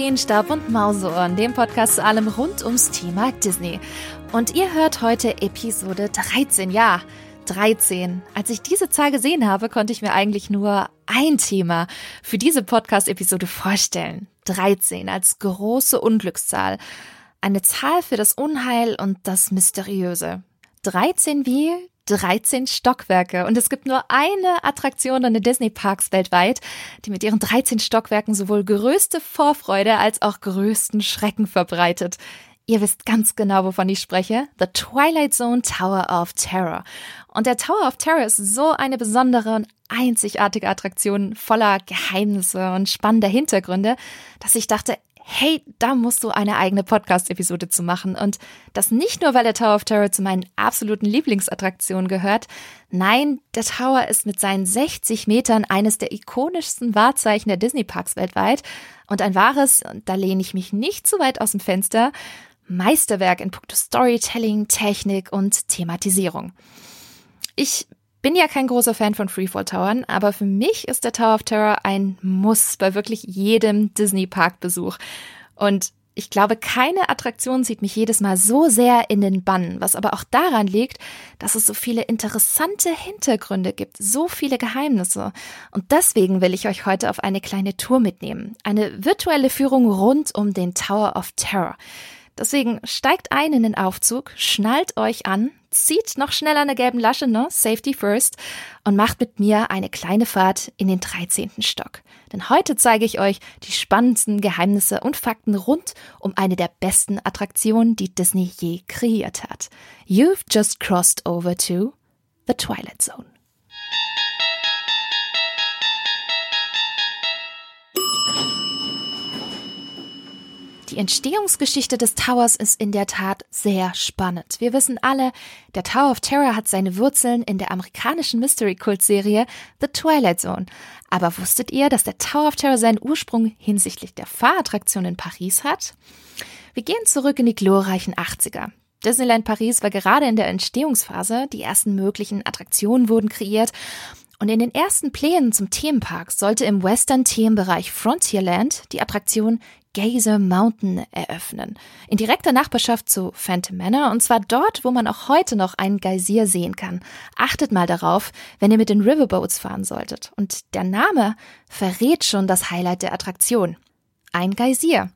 Feenstaub und Mauseohren, dem Podcast zu allem rund ums Thema Disney. Und ihr hört heute Episode 13. Ja, 13. Als ich diese Zahl gesehen habe, konnte ich mir eigentlich nur ein Thema für diese Podcast-Episode vorstellen. 13 als große Unglückszahl. Eine Zahl für das Unheil und das Mysteriöse. 13 wie 13 Stockwerke. Und es gibt nur eine Attraktion an den Disney-Parks weltweit, die mit ihren 13 Stockwerken sowohl größte Vorfreude als auch größten Schrecken verbreitet. Ihr wisst ganz genau, wovon ich spreche. The Twilight Zone Tower of Terror. Und der Tower of Terror ist so eine besondere und einzigartige Attraktion voller Geheimnisse und spannender Hintergründe, dass ich dachte, hey, da musst du eine eigene Podcast-Episode zu machen. Und das nicht nur, weil der Tower of Terror zu meinen absoluten Lieblingsattraktionen gehört. Nein, der Tower ist mit seinen 60 Metern eines der ikonischsten Wahrzeichen der Disney-Parks weltweit und ein wahres, und da lehne ich mich nicht zu weit aus dem Fenster, Meisterwerk in puncto Storytelling, Technik und Thematisierung. Ich bin ja kein großer Fan von Freefall Towern, aber für mich ist der Tower of Terror ein Muss bei wirklich jedem Disney-Park-Besuch. Und ich glaube, keine Attraktion zieht mich jedes Mal so sehr in den Bann, was aber auch daran liegt, dass es so viele interessante Hintergründe gibt, so viele Geheimnisse. Und deswegen will ich euch heute auf eine kleine Tour mitnehmen. Eine virtuelle Führung rund um den Tower of Terror. Deswegen steigt ein in den Aufzug, schnallt euch an, zieht noch schnell an der gelben Lasche, ne? Safety first, und macht mit mir eine kleine Fahrt in den 13. Stock. Denn heute zeige ich euch die spannendsten Geheimnisse und Fakten rund um eine der besten Attraktionen, die Disney je kreiert hat. You've just crossed over to the Twilight Zone. Die Entstehungsgeschichte des Towers ist in der Tat sehr spannend. Wir wissen alle, der Tower of Terror hat seine Wurzeln in der amerikanischen Mystery-Kult-Serie The Twilight Zone. Aber wusstet ihr, dass der Tower of Terror seinen Ursprung hinsichtlich der Fahrattraktion in Paris hat? Wir gehen zurück in die glorreichen 80er. Disneyland Paris war gerade in der Entstehungsphase, die ersten möglichen Attraktionen wurden kreiert und in den ersten Plänen zum Themenpark sollte im Western-Themenbereich Frontierland die Attraktion Gazer Mountain eröffnen. In direkter Nachbarschaft zu Phantom Manor und zwar dort, wo man auch heute noch einen Geysir sehen kann. Achtet mal darauf, wenn ihr mit den Riverboats fahren solltet. Und der Name verrät schon das Highlight der Attraktion. Ein Geysir.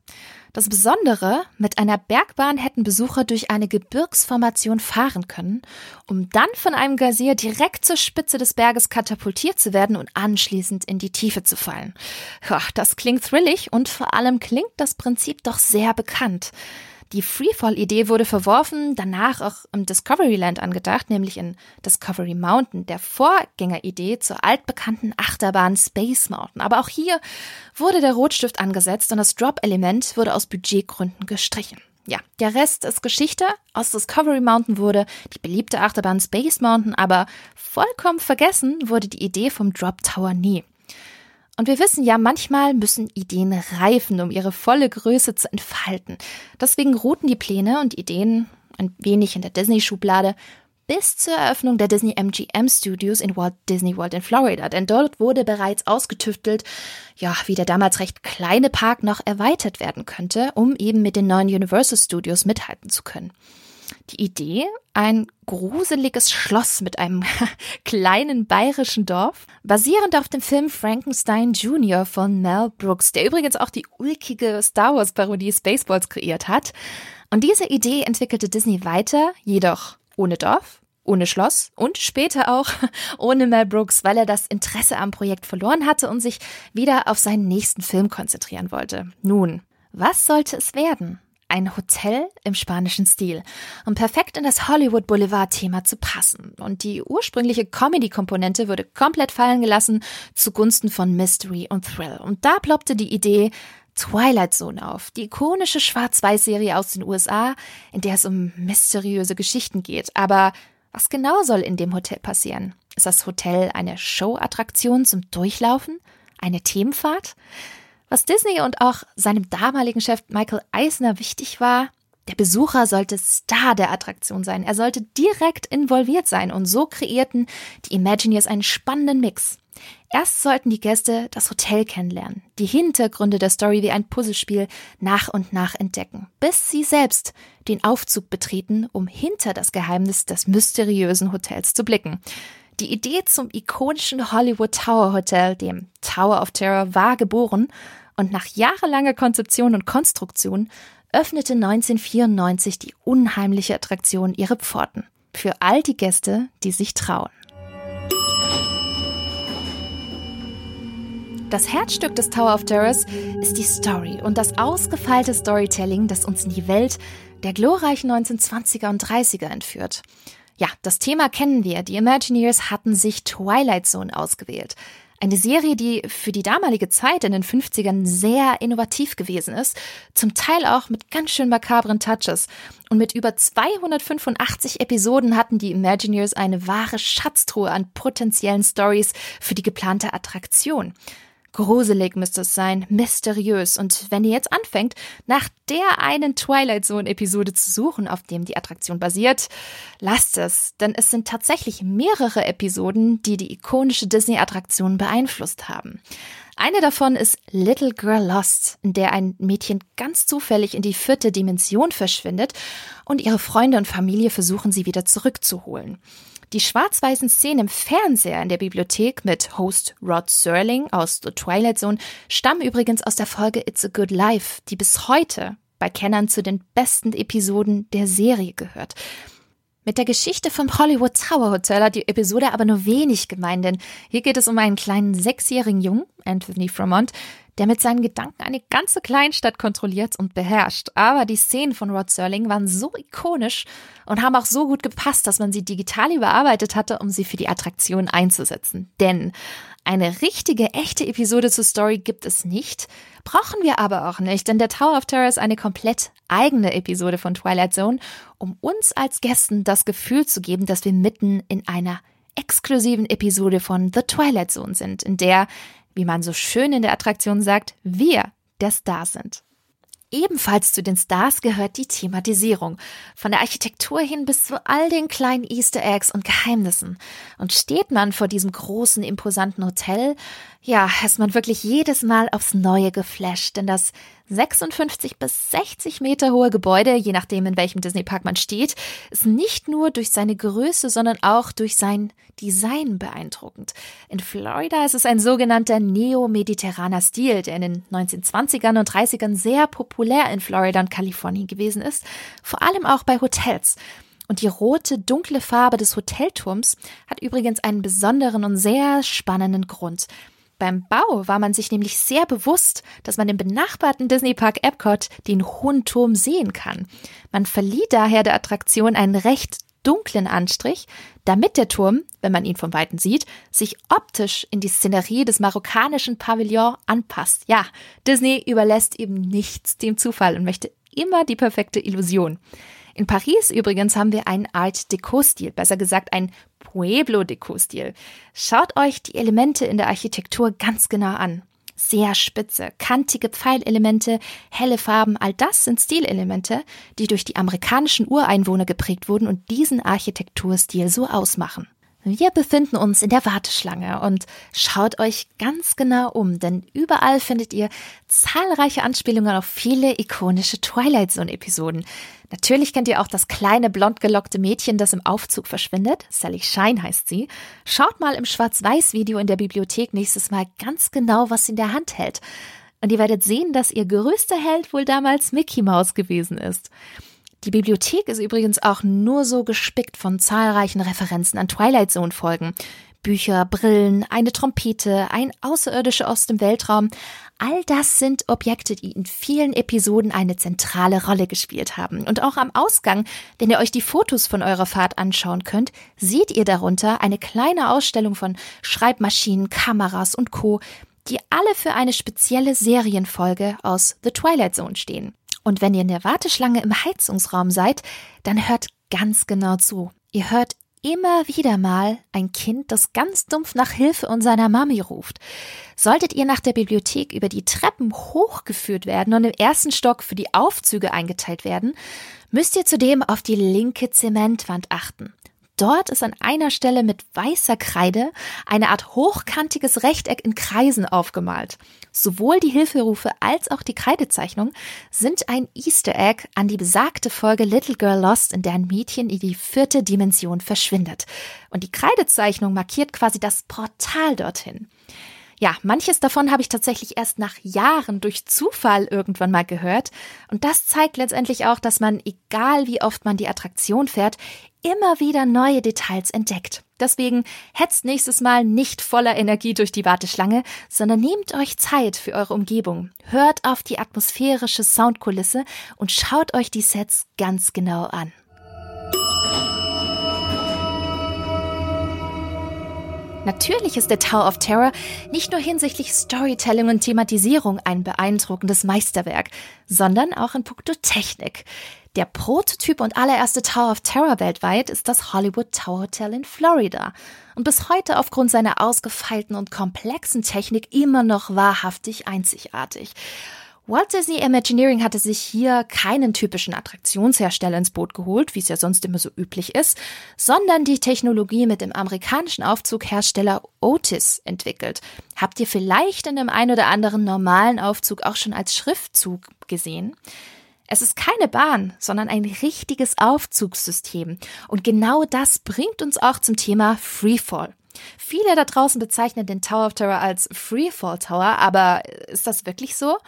Das Besondere, mit einer Bergbahn hätten Besucher durch eine Gebirgsformation fahren können, um dann von einem Geysir direkt zur Spitze des Berges katapultiert zu werden und anschließend in die Tiefe zu fallen. Ja, das klingt thrillig und vor allem klingt das Prinzip doch sehr bekannt. Die Freefall-Idee wurde verworfen, danach auch im Discoveryland angedacht, nämlich in Discovery Mountain, der Vorgängeridee zur altbekannten Achterbahn Space Mountain. Aber auch hier wurde der Rotstift angesetzt und das Drop-Element wurde aus Budgetgründen gestrichen. Ja, der Rest ist Geschichte. Aus Discovery Mountain wurde die beliebte Achterbahn Space Mountain, aber vollkommen vergessen wurde die Idee vom Drop Tower nie. Und wir wissen ja, manchmal müssen Ideen reifen, um ihre volle Größe zu entfalten. Deswegen ruhten die Pläne und Ideen ein wenig in der Disney-Schublade bis zur Eröffnung der Disney MGM Studios in Walt Disney World in Florida. Denn dort wurde bereits ausgetüftelt, ja, wie der damals recht kleine Park noch erweitert werden könnte, um eben mit den neuen Universal Studios mithalten zu können. Die Idee, ein gruseliges Schloss mit einem kleinen bayerischen Dorf, basierend auf dem Film Frankenstein Jr. von Mel Brooks, der übrigens auch die ulkige Star Wars Parodie Spaceballs kreiert hat. Und diese Idee entwickelte Disney weiter, jedoch ohne Dorf, ohne Schloss und später auch ohne Mel Brooks, weil er das Interesse am Projekt verloren hatte und sich wieder auf seinen nächsten Film konzentrieren wollte. Nun, was sollte es werden? Ein Hotel im spanischen Stil, um perfekt in das Hollywood Boulevard-Thema zu passen. Und die ursprüngliche Comedy-Komponente wurde komplett fallen gelassen zugunsten von Mystery und Thrill. Und da ploppte die Idee Twilight Zone auf, die ikonische Schwarz-Weiß-Serie aus den USA, in der es um mysteriöse Geschichten geht. Aber was genau soll in dem Hotel passieren? Ist das Hotel eine Show-Attraktion zum Durchlaufen? Eine Themenfahrt? Was Disney und auch seinem damaligen Chef Michael Eisner wichtig war, der Besucher sollte Star der Attraktion sein. Er sollte direkt involviert sein. Und so kreierten die Imagineers einen spannenden Mix. Erst sollten die Gäste das Hotel kennenlernen, die Hintergründe der Story wie ein Puzzlespiel nach und nach entdecken, bis sie selbst den Aufzug betreten, um hinter das Geheimnis des mysteriösen Hotels zu blicken. Die Idee zum ikonischen Hollywood Tower Hotel, dem Tower of Terror, war geboren und nach jahrelanger Konzeption und Konstruktion öffnete 1994 die unheimliche Attraktion ihre Pforten. Für all die Gäste, die sich trauen. Das Herzstück des Tower of Terrors ist die Story und das ausgefeilte Storytelling, das uns in die Welt der glorreichen 1920er und 30er entführt. Ja, das Thema kennen wir. Die Imagineers hatten sich Twilight Zone ausgewählt. Eine Serie, die für die damalige Zeit in den 50ern sehr innovativ gewesen ist, zum Teil auch mit ganz schön makabren Touches. Und mit über 285 Episoden hatten die Imagineers eine wahre Schatztruhe an potenziellen Stories für die geplante Attraktion. Gruselig müsste es sein, mysteriös. Und wenn ihr jetzt anfängt, nach der einen Twilight Zone-Episode zu suchen, auf dem die Attraktion basiert, lasst es, denn es sind tatsächlich mehrere Episoden, die die ikonische Disney-Attraktion beeinflusst haben. Eine davon ist Little Girl Lost, in der ein Mädchen ganz zufällig in die vierte Dimension verschwindet und ihre Freunde und Familie versuchen, sie wieder zurückzuholen. Die schwarz-weißen Szenen im Fernseher in der Bibliothek mit Host Rod Serling aus The Twilight Zone stammen übrigens aus der Folge It's a Good Life, die bis heute bei Kennern zu den besten Episoden der Serie gehört. Mit der Geschichte vom Hollywood Tower Hotel hat die Episode aber nur wenig gemein, denn hier geht es um einen kleinen sechsjährigen Jungen, Anthony Fremont, der mit seinen Gedanken eine ganze Kleinstadt kontrolliert und beherrscht. Aber die Szenen von Rod Serling waren so ikonisch und haben auch so gut gepasst, dass man sie digital überarbeitet hatte, um sie für die Attraktion einzusetzen. Denn eine richtige, echte Episode zur Story gibt es nicht, brauchen wir aber auch nicht, denn der Tower of Terror ist eine komplett eigene Episode von Twilight Zone, um uns als Gästen das Gefühl zu geben, dass wir mitten in einer exklusiven Episode von The Twilight Zone sind, in der wie man so schön in der Attraktion sagt, wir der Star sind. Ebenfalls zu den Stars gehört die Thematisierung, von der Architektur hin bis zu all den kleinen Easter Eggs und Geheimnissen. Und steht man vor diesem großen, imposanten Hotel, ja, ist man wirklich jedes Mal aufs Neue geflasht, denn das 56 bis 60 Meter hohe Gebäude, je nachdem in welchem Disney-Park man steht, ist nicht nur durch seine Größe, sondern auch durch sein Design beeindruckend. In Florida ist es ein sogenannter neo-mediterraner Stil, der in den 1920ern und 30ern sehr populär in Florida und Kalifornien gewesen ist, vor allem auch bei Hotels. Und die rote, dunkle Farbe des Hotelturms hat übrigens einen besonderen und sehr spannenden Grund. Beim Bau war man sich nämlich sehr bewusst, dass man im benachbarten Disneypark Epcot den hohen Turm sehen kann. Man verlieh daher der Attraktion einen recht dunklen Anstrich, damit der Turm, wenn man ihn von Weitem sieht, sich optisch in die Szenerie des marokkanischen Pavillon anpasst. Ja, Disney überlässt eben nichts dem Zufall und möchte immer die perfekte Illusion. In Paris übrigens haben wir einen Art Deco-Stil, besser gesagt ein Pueblo-Deco-Stil. Schaut euch die Elemente in der Architektur ganz genau an. Sehr spitze, kantige Pfeilelemente, helle Farben, all das sind Stilelemente, die durch die amerikanischen Ureinwohner geprägt wurden und diesen Architekturstil so ausmachen. Wir befinden uns in der Warteschlange und schaut euch ganz genau um, denn überall findet ihr zahlreiche Anspielungen auf viele ikonische Twilight Zone Episoden. Natürlich kennt ihr auch das kleine blond gelockte Mädchen, das im Aufzug verschwindet. Sally Shine heißt sie. Schaut mal im Schwarz-Weiß-Video in der Bibliothek nächstes Mal ganz genau, was sie in der Hand hält. Und ihr werdet sehen, dass ihr größter Held wohl damals Mickey Mouse gewesen ist. Die Bibliothek ist übrigens auch nur so gespickt von zahlreichen Referenzen an Twilight Zone Folgen. Bücher, Brillen, eine Trompete, ein Außerirdischer aus dem Weltraum. All das sind Objekte, die in vielen Episoden eine zentrale Rolle gespielt haben. Und auch am Ausgang, wenn ihr euch die Fotos von eurer Fahrt anschauen könnt, seht ihr darunter eine kleine Ausstellung von Schreibmaschinen, Kameras und Co., die alle für eine spezielle Serienfolge aus The Twilight Zone stehen. Und wenn ihr in der Warteschlange im Heizungsraum seid, dann hört ganz genau zu. Ihr hört immer wieder mal ein Kind, das ganz dumpf nach Hilfe und seiner Mami ruft. Solltet ihr nach der Bibliothek über die Treppen hochgeführt werden und im ersten Stock für die Aufzüge eingeteilt werden, müsst ihr zudem auf die linke Zementwand achten. Dort ist an einer Stelle mit weißer Kreide eine Art hochkantiges Rechteck in Kreisen aufgemalt. Sowohl die Hilferufe als auch die Kreidezeichnung sind ein Easter Egg an die besagte Folge Little Girl Lost, in der ein Mädchen in die vierte Dimension verschwindet. Und die Kreidezeichnung markiert quasi das Portal dorthin. Ja, manches davon habe ich tatsächlich erst nach Jahren durch Zufall irgendwann mal gehört. Und das zeigt letztendlich auch, dass man, egal wie oft man die Attraktion fährt, immer wieder neue Details entdeckt. Deswegen hetzt nächstes Mal nicht voller Energie durch die Warteschlange, sondern nehmt euch Zeit für eure Umgebung. Hört auf die atmosphärische Soundkulisse und schaut euch die Sets ganz genau an. Natürlich ist der Tower of Terror nicht nur hinsichtlich Storytelling und Thematisierung ein beeindruckendes Meisterwerk, sondern auch in puncto Technik. Der Prototyp und allererste Tower of Terror weltweit ist das Hollywood Tower Hotel in Florida und bis heute aufgrund seiner ausgefeilten und komplexen Technik immer noch wahrhaftig einzigartig. Walt Disney Imagineering hatte sich hier keinen typischen Attraktionshersteller ins Boot geholt, wie es ja sonst immer so üblich ist, sondern die Technologie mit dem amerikanischen Aufzughersteller Otis entwickelt. Habt ihr vielleicht in dem ein oder anderen normalen Aufzug auch schon als Schriftzug gesehen? Es ist keine Bahn, sondern ein richtiges Aufzugssystem. Und genau das bringt uns auch zum Thema Freefall. Viele da draußen bezeichnen den Tower of Terror als Freefall Tower, aber ist das wirklich so?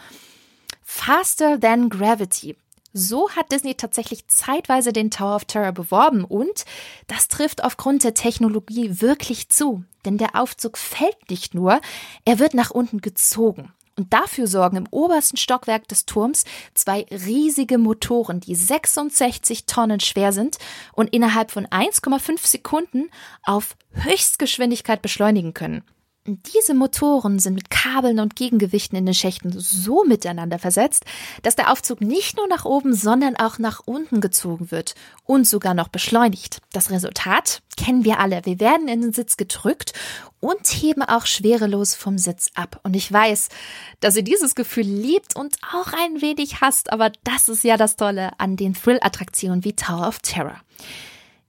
Faster Than Gravity. So hat Disney tatsächlich zeitweise den Tower of Terror beworben und das trifft aufgrund der Technologie wirklich zu. Denn der Aufzug fällt nicht nur, er wird nach unten gezogen. Und dafür sorgen im obersten Stockwerk des Turms zwei riesige Motoren, die 66 Tonnen schwer sind und innerhalb von 1,5 Sekunden auf Höchstgeschwindigkeit beschleunigen können. Diese Motoren sind mit Kabeln und Gegengewichten in den Schächten so miteinander versetzt, dass der Aufzug nicht nur nach oben, sondern auch nach unten gezogen wird und sogar noch beschleunigt. Das Resultat kennen wir alle. Wir werden in den Sitz gedrückt und heben auch schwerelos vom Sitz ab. Und ich weiß, dass ihr dieses Gefühl liebt und auch ein wenig hasst, aber das ist ja das Tolle an den Thrill-Attraktionen wie Tower of Terror.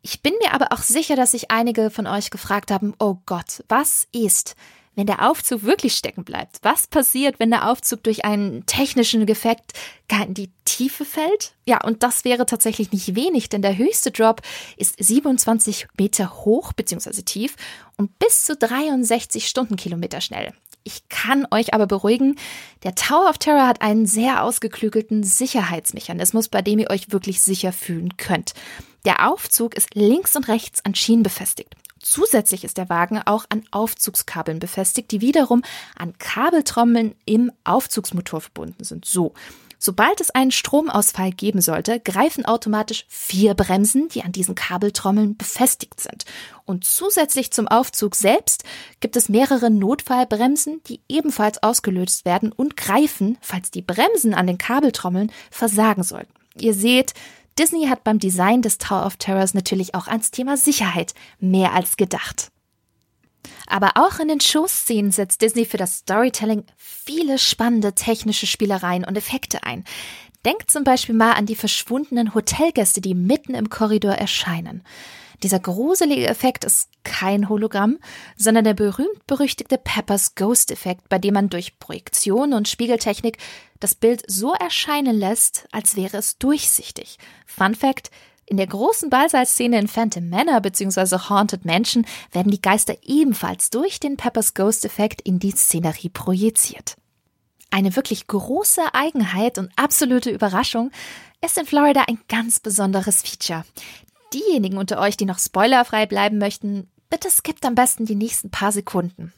Ich bin mir aber auch sicher, dass sich einige von euch gefragt haben, oh Gott, was ist, wenn der Aufzug wirklich stecken bleibt? Was passiert, wenn der Aufzug durch einen technischen Defekt gar in die Tiefe fällt? Ja, und das wäre tatsächlich nicht wenig, denn der höchste Drop ist 27 Meter hoch bzw. tief und bis zu 63 Stundenkilometer schnell. Ich kann euch aber beruhigen, der Tower of Terror hat einen sehr ausgeklügelten Sicherheitsmechanismus, bei dem ihr euch wirklich sicher fühlen könnt. Der Aufzug ist links und rechts an Schienen befestigt. Zusätzlich ist der Wagen auch an Aufzugskabeln befestigt, die wiederum an Kabeltrommeln im Aufzugsmotor verbunden sind. So. Sobald es einen Stromausfall geben sollte, greifen automatisch vier Bremsen, die an diesen Kabeltrommeln befestigt sind. Und zusätzlich zum Aufzug selbst gibt es mehrere Notfallbremsen, die ebenfalls ausgelöst werden und greifen, falls die Bremsen an den Kabeltrommeln versagen sollten. Ihr seht, Disney hat beim Design des Tower of Terrors natürlich auch ans Thema Sicherheit mehr als gedacht. Aber auch in den Showszenen setzt Disney für das Storytelling viele spannende technische Spielereien und Effekte ein. Denkt zum Beispiel mal an die verschwundenen Hotelgäste, die mitten im Korridor erscheinen. Dieser gruselige Effekt ist kein Hologramm, sondern der berühmt-berüchtigte Peppers Ghost-Effekt, bei dem man durch Projektion und Spiegeltechnik das Bild so erscheinen lässt, als wäre es durchsichtig. Fun Fact, in der großen Ballsaalszene in Phantom Manor bzw. Haunted Mansion werden die Geister ebenfalls durch den Peppers Ghost Effekt in die Szenerie projiziert. Eine wirklich große Eigenheit und absolute Überraschung ist in Florida ein ganz besonderes Feature. Diejenigen unter euch, die noch spoilerfrei bleiben möchten, bitte skippt am besten die nächsten paar Sekunden.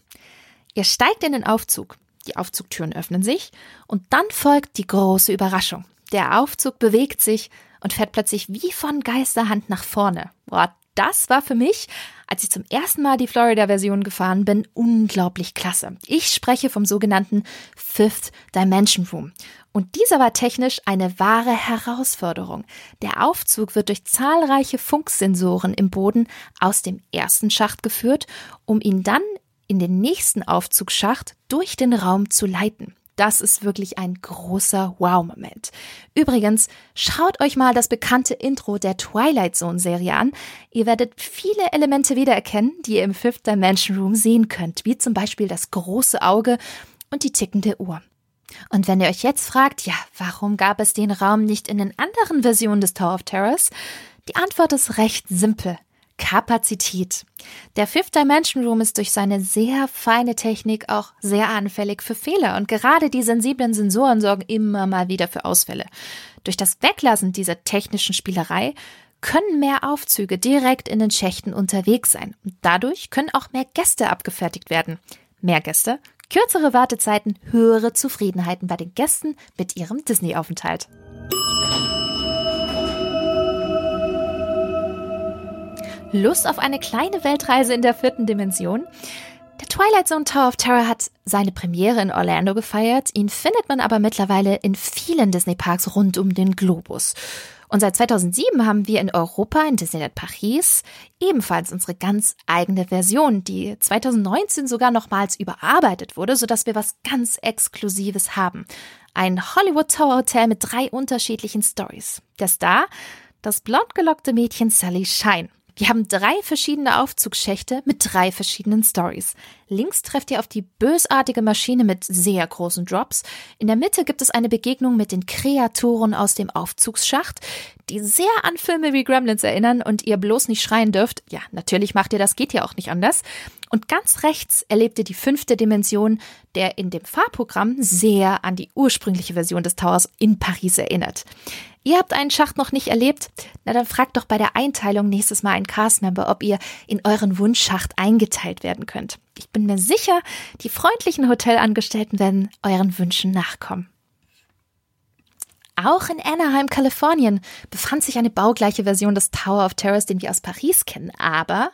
Ihr steigt in den Aufzug, die Aufzugtüren öffnen sich und dann folgt die große Überraschung. Der Aufzug bewegt sich und fährt plötzlich wie von Geisterhand nach vorne. Boah, das war für mich, als ich zum ersten Mal die Florida-Version gefahren bin, unglaublich klasse. Ich spreche vom sogenannten Fifth Dimension Room. Und dieser war technisch eine wahre Herausforderung. Der Aufzug wird durch zahlreiche Funksensoren im Boden aus dem ersten Schacht geführt, um ihn dann in den nächsten Aufzugsschacht durch den Raum zu leiten. das ist wirklich ein großer Wow-Moment. Übrigens, schaut euch mal das bekannte Intro der Twilight Zone-Serie an. Ihr werdet viele Elemente wiedererkennen, die ihr im Fifth Dimension Room sehen könnt, wie zum Beispiel das große Auge und die tickende Uhr. Und wenn ihr euch jetzt fragt, ja, warum gab es den Raum nicht in den anderen Versionen des Tower of Terrors? Die Antwort ist recht simpel. Kapazität. Der Fifth Dimension Room ist durch seine sehr feine Technik auch sehr anfällig für Fehler und gerade die sensiblen Sensoren sorgen immer mal wieder für Ausfälle. Durch das Weglassen dieser technischen Spielerei können mehr Aufzüge direkt in den Schächten unterwegs sein und dadurch können auch mehr Gäste abgefertigt werden. Mehr Gäste, kürzere Wartezeiten, höhere Zufriedenheiten bei den Gästen mit ihrem Disney-Aufenthalt. Lust auf eine kleine Weltreise in der vierten Dimension? Der Twilight Zone Tower of Terror hat seine Premiere in Orlando gefeiert. Ihn findet man aber mittlerweile in vielen Disney-Parks rund um den Globus. Und seit 2007 haben wir in Europa, in Disneyland Paris, ebenfalls unsere ganz eigene Version, die 2019 sogar nochmals überarbeitet wurde, sodass wir was ganz Exklusives haben. Ein Hollywood Tower Hotel mit drei unterschiedlichen Stories. Der Star, das blondgelockte Mädchen Sally Shine. Wir haben drei verschiedene Aufzugsschächte mit drei verschiedenen Stories. Links trefft ihr auf die bösartige Maschine mit sehr großen Drops. In der Mitte gibt es eine Begegnung mit den Kreaturen aus dem Aufzugsschacht, die sehr an Filme wie Gremlins erinnern und ihr bloß nicht schreien dürft. Ja, natürlich macht ihr das, geht ja auch nicht anders. Und ganz rechts erlebt ihr die fünfte Dimension, der in dem Fahrprogramm sehr an die ursprüngliche Version des Towers in Paris erinnert. Ihr habt einen Schacht noch nicht erlebt? Na dann fragt doch bei der Einteilung nächstes Mal einen Castmember, ob ihr in euren Wunschschacht eingeteilt werden könnt. Ich bin mir sicher, die freundlichen Hotelangestellten werden euren Wünschen nachkommen. Auch in Anaheim, Kalifornien, befand sich eine baugleiche Version des Tower of Terrors, den wir aus Paris kennen. Aber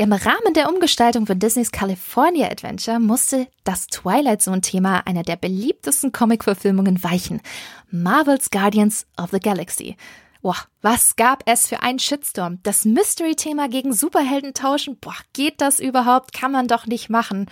im Rahmen der Umgestaltung von Disneys California Adventure musste das Twilight Zone-Thema einer der beliebtesten Comic-Verfilmungen weichen. Marvel's Guardians of the Galaxy. Boah, was gab es für einen Shitstorm? Das Mystery-Thema gegen Superhelden tauschen? Boah, geht das überhaupt? Kann man doch nicht machen.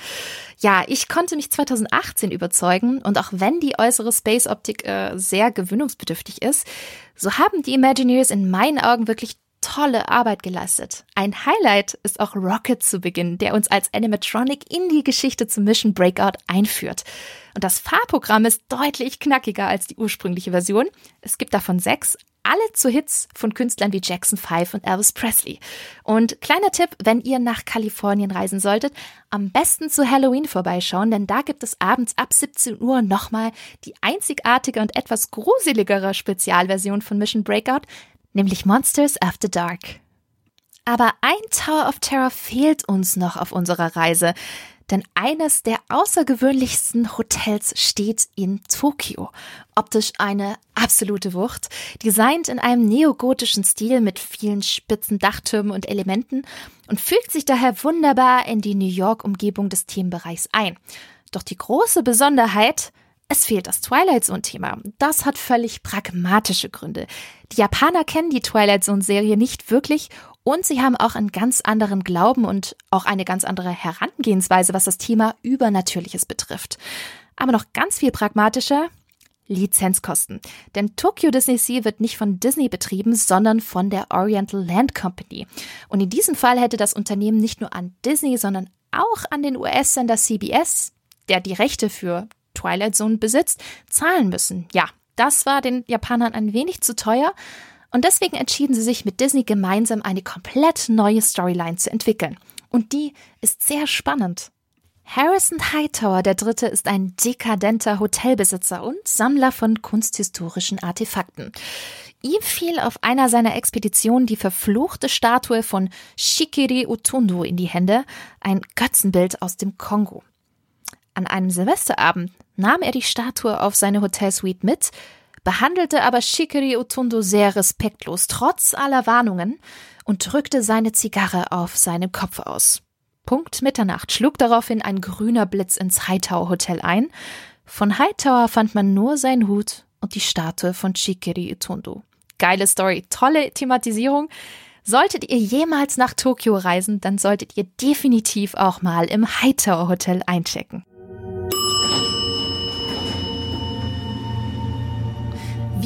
Ja, ich konnte mich 2018 überzeugen und auch wenn die äußere Space-Optik äh, sehr gewöhnungsbedürftig ist, so haben die Imagineers in meinen Augen wirklich tolle Arbeit geleistet. Ein Highlight ist auch Rocket zu Beginn, der uns als Animatronic in die Geschichte zu Mission Breakout einführt. Und das Fahrprogramm ist deutlich knackiger als die ursprüngliche Version. Es gibt davon sechs, alle zu Hits von Künstlern wie Jackson 5 und Elvis Presley. Und kleiner Tipp, wenn ihr nach Kalifornien reisen solltet, am besten zu Halloween vorbeischauen, denn da gibt es abends ab 17 Uhr nochmal die einzigartige und etwas gruseligere Spezialversion von Mission Breakout, nämlich Monsters After Dark. Aber ein Tower of Terror fehlt uns noch auf unserer Reise, denn eines der außergewöhnlichsten Hotels steht in Tokio. Optisch eine absolute Wucht, designt in einem neogotischen Stil mit vielen spitzen Dachtürmen und Elementen und fügt sich daher wunderbar in die New York-Umgebung des Themenbereichs ein. Doch die große Besonderheit, es fehlt das Twilight Zone-Thema. Das hat völlig pragmatische Gründe. Die Japaner kennen die Twilight Zone-Serie nicht wirklich und sie haben auch einen ganz anderen Glauben und auch eine ganz andere Herangehensweise, was das Thema Übernatürliches betrifft. Aber noch ganz viel pragmatischer, Lizenzkosten. Denn Tokyo Disney Sea wird nicht von Disney betrieben, sondern von der Oriental Land Company. Und in diesem Fall hätte das Unternehmen nicht nur an Disney, sondern auch an den US-Sender CBS, der die Rechte für Twilight Zone besitzt, zahlen müssen. Ja, das war den Japanern ein wenig zu teuer und deswegen entschieden sie sich mit Disney gemeinsam eine komplett neue Storyline zu entwickeln. Und die ist sehr spannend. Harrison Hightower der Dritte ist ein dekadenter Hotelbesitzer und Sammler von kunsthistorischen Artefakten. Ihm fiel auf einer seiner Expeditionen die verfluchte Statue von Shikiri Utundu in die Hände, ein Götzenbild aus dem Kongo. An einem Silvesterabend nahm er die Statue auf seine Hotelsuite mit, behandelte aber Shikiri Utundo sehr respektlos, trotz aller Warnungen, und drückte seine Zigarre auf seinem Kopf aus. Punkt Mitternacht schlug daraufhin ein grüner Blitz ins Hightower Hotel ein. Von Hightower fand man nur seinen Hut und die Statue von Shikiri Utundo. Geile Story, tolle Thematisierung. Solltet ihr jemals nach Tokio reisen, dann solltet ihr definitiv auch mal im Hightower Hotel einchecken.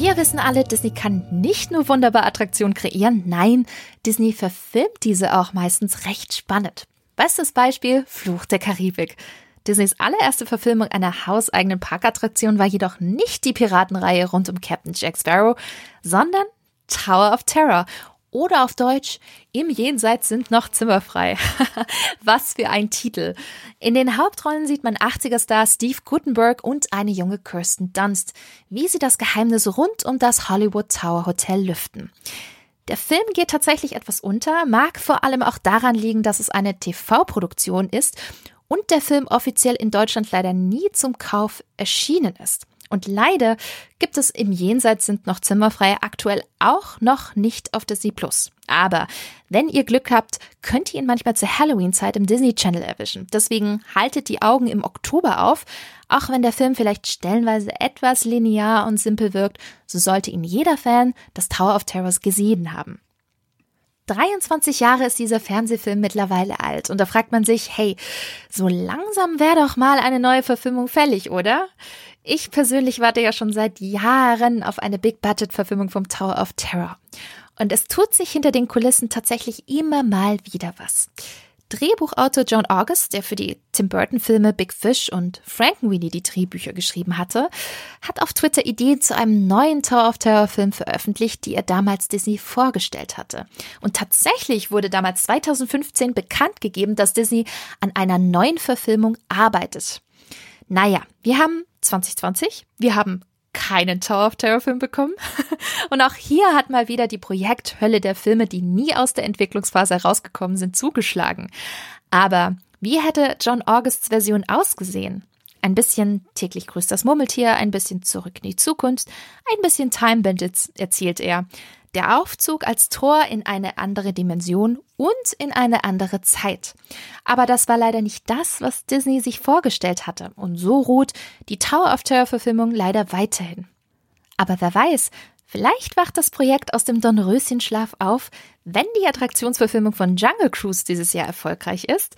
Wir wissen alle, Disney kann nicht nur wunderbare Attraktionen kreieren, nein, Disney verfilmt diese auch meistens recht spannend. Bestes Beispiel Fluch der Karibik. Disneys allererste Verfilmung einer hauseigenen Parkattraktion war jedoch nicht die Piratenreihe rund um Captain Jack Sparrow, sondern Tower of Terror oder auf Deutsch, im Jenseits sind noch Zimmer frei. Was für ein Titel. In den Hauptrollen sieht man 80er-Star Steve Gutenberg und eine junge Kirsten Dunst, wie sie das Geheimnis rund um das Hollywood Tower Hotel lüften. Der Film geht tatsächlich etwas unter, mag vor allem auch daran liegen, dass es eine TV-Produktion ist und der Film offiziell in Deutschland leider nie zum Kauf erschienen ist. Und leider gibt es im Jenseits sind noch zimmerfrei aktuell auch noch nicht auf Disney Plus. Aber wenn ihr Glück habt, könnt ihr ihn manchmal zur Halloween-Zeit im Disney Channel erwischen. Deswegen haltet die Augen im Oktober auf. Auch wenn der Film vielleicht stellenweise etwas linear und simpel wirkt, so sollte ihn jeder Fan des Tower of Terrors gesehen haben. 23 Jahre ist dieser Fernsehfilm mittlerweile alt und da fragt man sich, hey, so langsam wäre doch mal eine neue Verfilmung fällig, oder? Ich persönlich warte ja schon seit Jahren auf eine Big-Budget-Verfilmung vom Tower of Terror. Und es tut sich hinter den Kulissen tatsächlich immer mal wieder was. Drehbuchautor John August, der für die Tim Burton-Filme Big Fish und Frankenweenie die Drehbücher geschrieben hatte, hat auf Twitter Ideen zu einem neuen Tower of Terror-Film veröffentlicht, die er damals Disney vorgestellt hatte. Und tatsächlich wurde damals 2015 bekannt gegeben, dass Disney an einer neuen Verfilmung arbeitet. Naja, wir haben 2020. Wir haben keinen Tower of Terror Film bekommen. Und auch hier hat mal wieder die Projekthölle der Filme, die nie aus der Entwicklungsphase herausgekommen sind, zugeschlagen. Aber wie hätte John Augusts Version ausgesehen? Ein bisschen täglich grüßt das Murmeltier, ein bisschen zurück in die Zukunft, ein bisschen Time Bandits, erzählt er. Der Aufzug als Tor in eine andere Dimension und in eine andere Zeit. Aber das war leider nicht das, was Disney sich vorgestellt hatte. Und so ruht die Tower of Terror Verfilmung leider weiterhin. Aber wer weiß, vielleicht wacht das Projekt aus dem Dornröschenschlaf auf, wenn die Attraktionsverfilmung von Jungle Cruise dieses Jahr erfolgreich ist.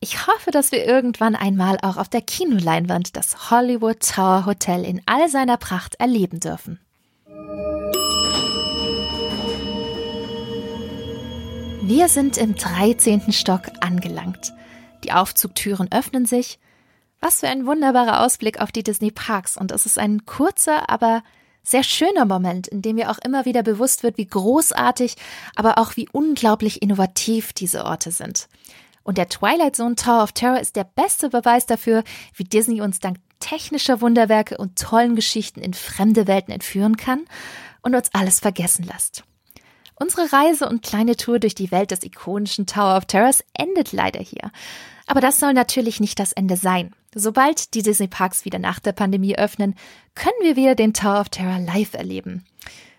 Ich hoffe, dass wir irgendwann einmal auch auf der Kinoleinwand das Hollywood Tower Hotel in all seiner Pracht erleben dürfen. Wir sind im 13. Stock angelangt. Die Aufzugtüren öffnen sich. Was für ein wunderbarer Ausblick auf die Disney Parks. Und es ist ein kurzer, aber sehr schöner Moment, in dem mir auch immer wieder bewusst wird, wie großartig, aber auch wie unglaublich innovativ diese Orte sind. Und der Twilight Zone Tower of Terror ist der beste Beweis dafür, wie Disney uns dank technischer Wunderwerke und tollen Geschichten in fremde Welten entführen kann und uns alles vergessen lässt. Unsere Reise und kleine Tour durch die Welt des ikonischen Tower of Terrors endet leider hier. Aber das soll natürlich nicht das Ende sein. Sobald die Disney Parks wieder nach der Pandemie öffnen, können wir wieder den Tower of Terror live erleben.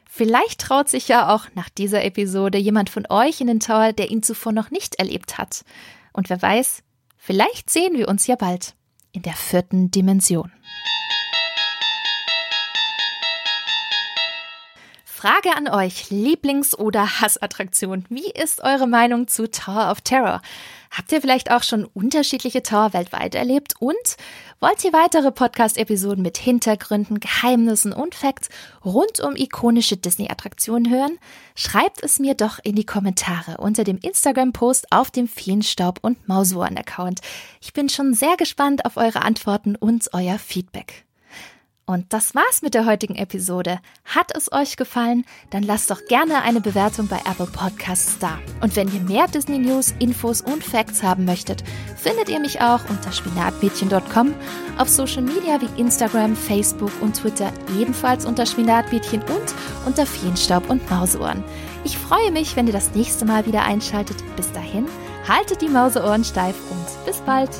Vielleicht traut sich ja auch nach dieser Episode jemand von euch in den Tower, der ihn zuvor noch nicht erlebt hat. Und wer weiß, vielleicht sehen wir uns ja bald in der vierten Dimension. Frage an euch, Lieblings- oder Hassattraktion. Wie ist eure Meinung zu Tower of Terror? Habt ihr vielleicht auch schon unterschiedliche Tower weltweit erlebt? Und wollt ihr weitere Podcast-Episoden mit Hintergründen, Geheimnissen und Facts rund um ikonische Disney-Attraktionen hören? Schreibt es mir doch in die Kommentare unter dem Instagram-Post auf dem Feenstaub- und Mausohren-Account. Ich bin schon sehr gespannt auf eure Antworten und euer Feedback. Und das war's mit der heutigen Episode. Hat es euch gefallen? Dann lasst doch gerne eine Bewertung bei Apple Podcasts da. Und wenn ihr mehr Disney News, Infos und Facts haben möchtet, findet ihr mich auch unter spinatmädchen.com, auf Social Media wie Instagram, Facebook und Twitter ebenfalls unter Spinatmädchen und unter Feenstaub und Mauseohren. Ich freue mich, wenn ihr das nächste Mal wieder einschaltet. Bis dahin, haltet die Mauseohren steif und bis bald.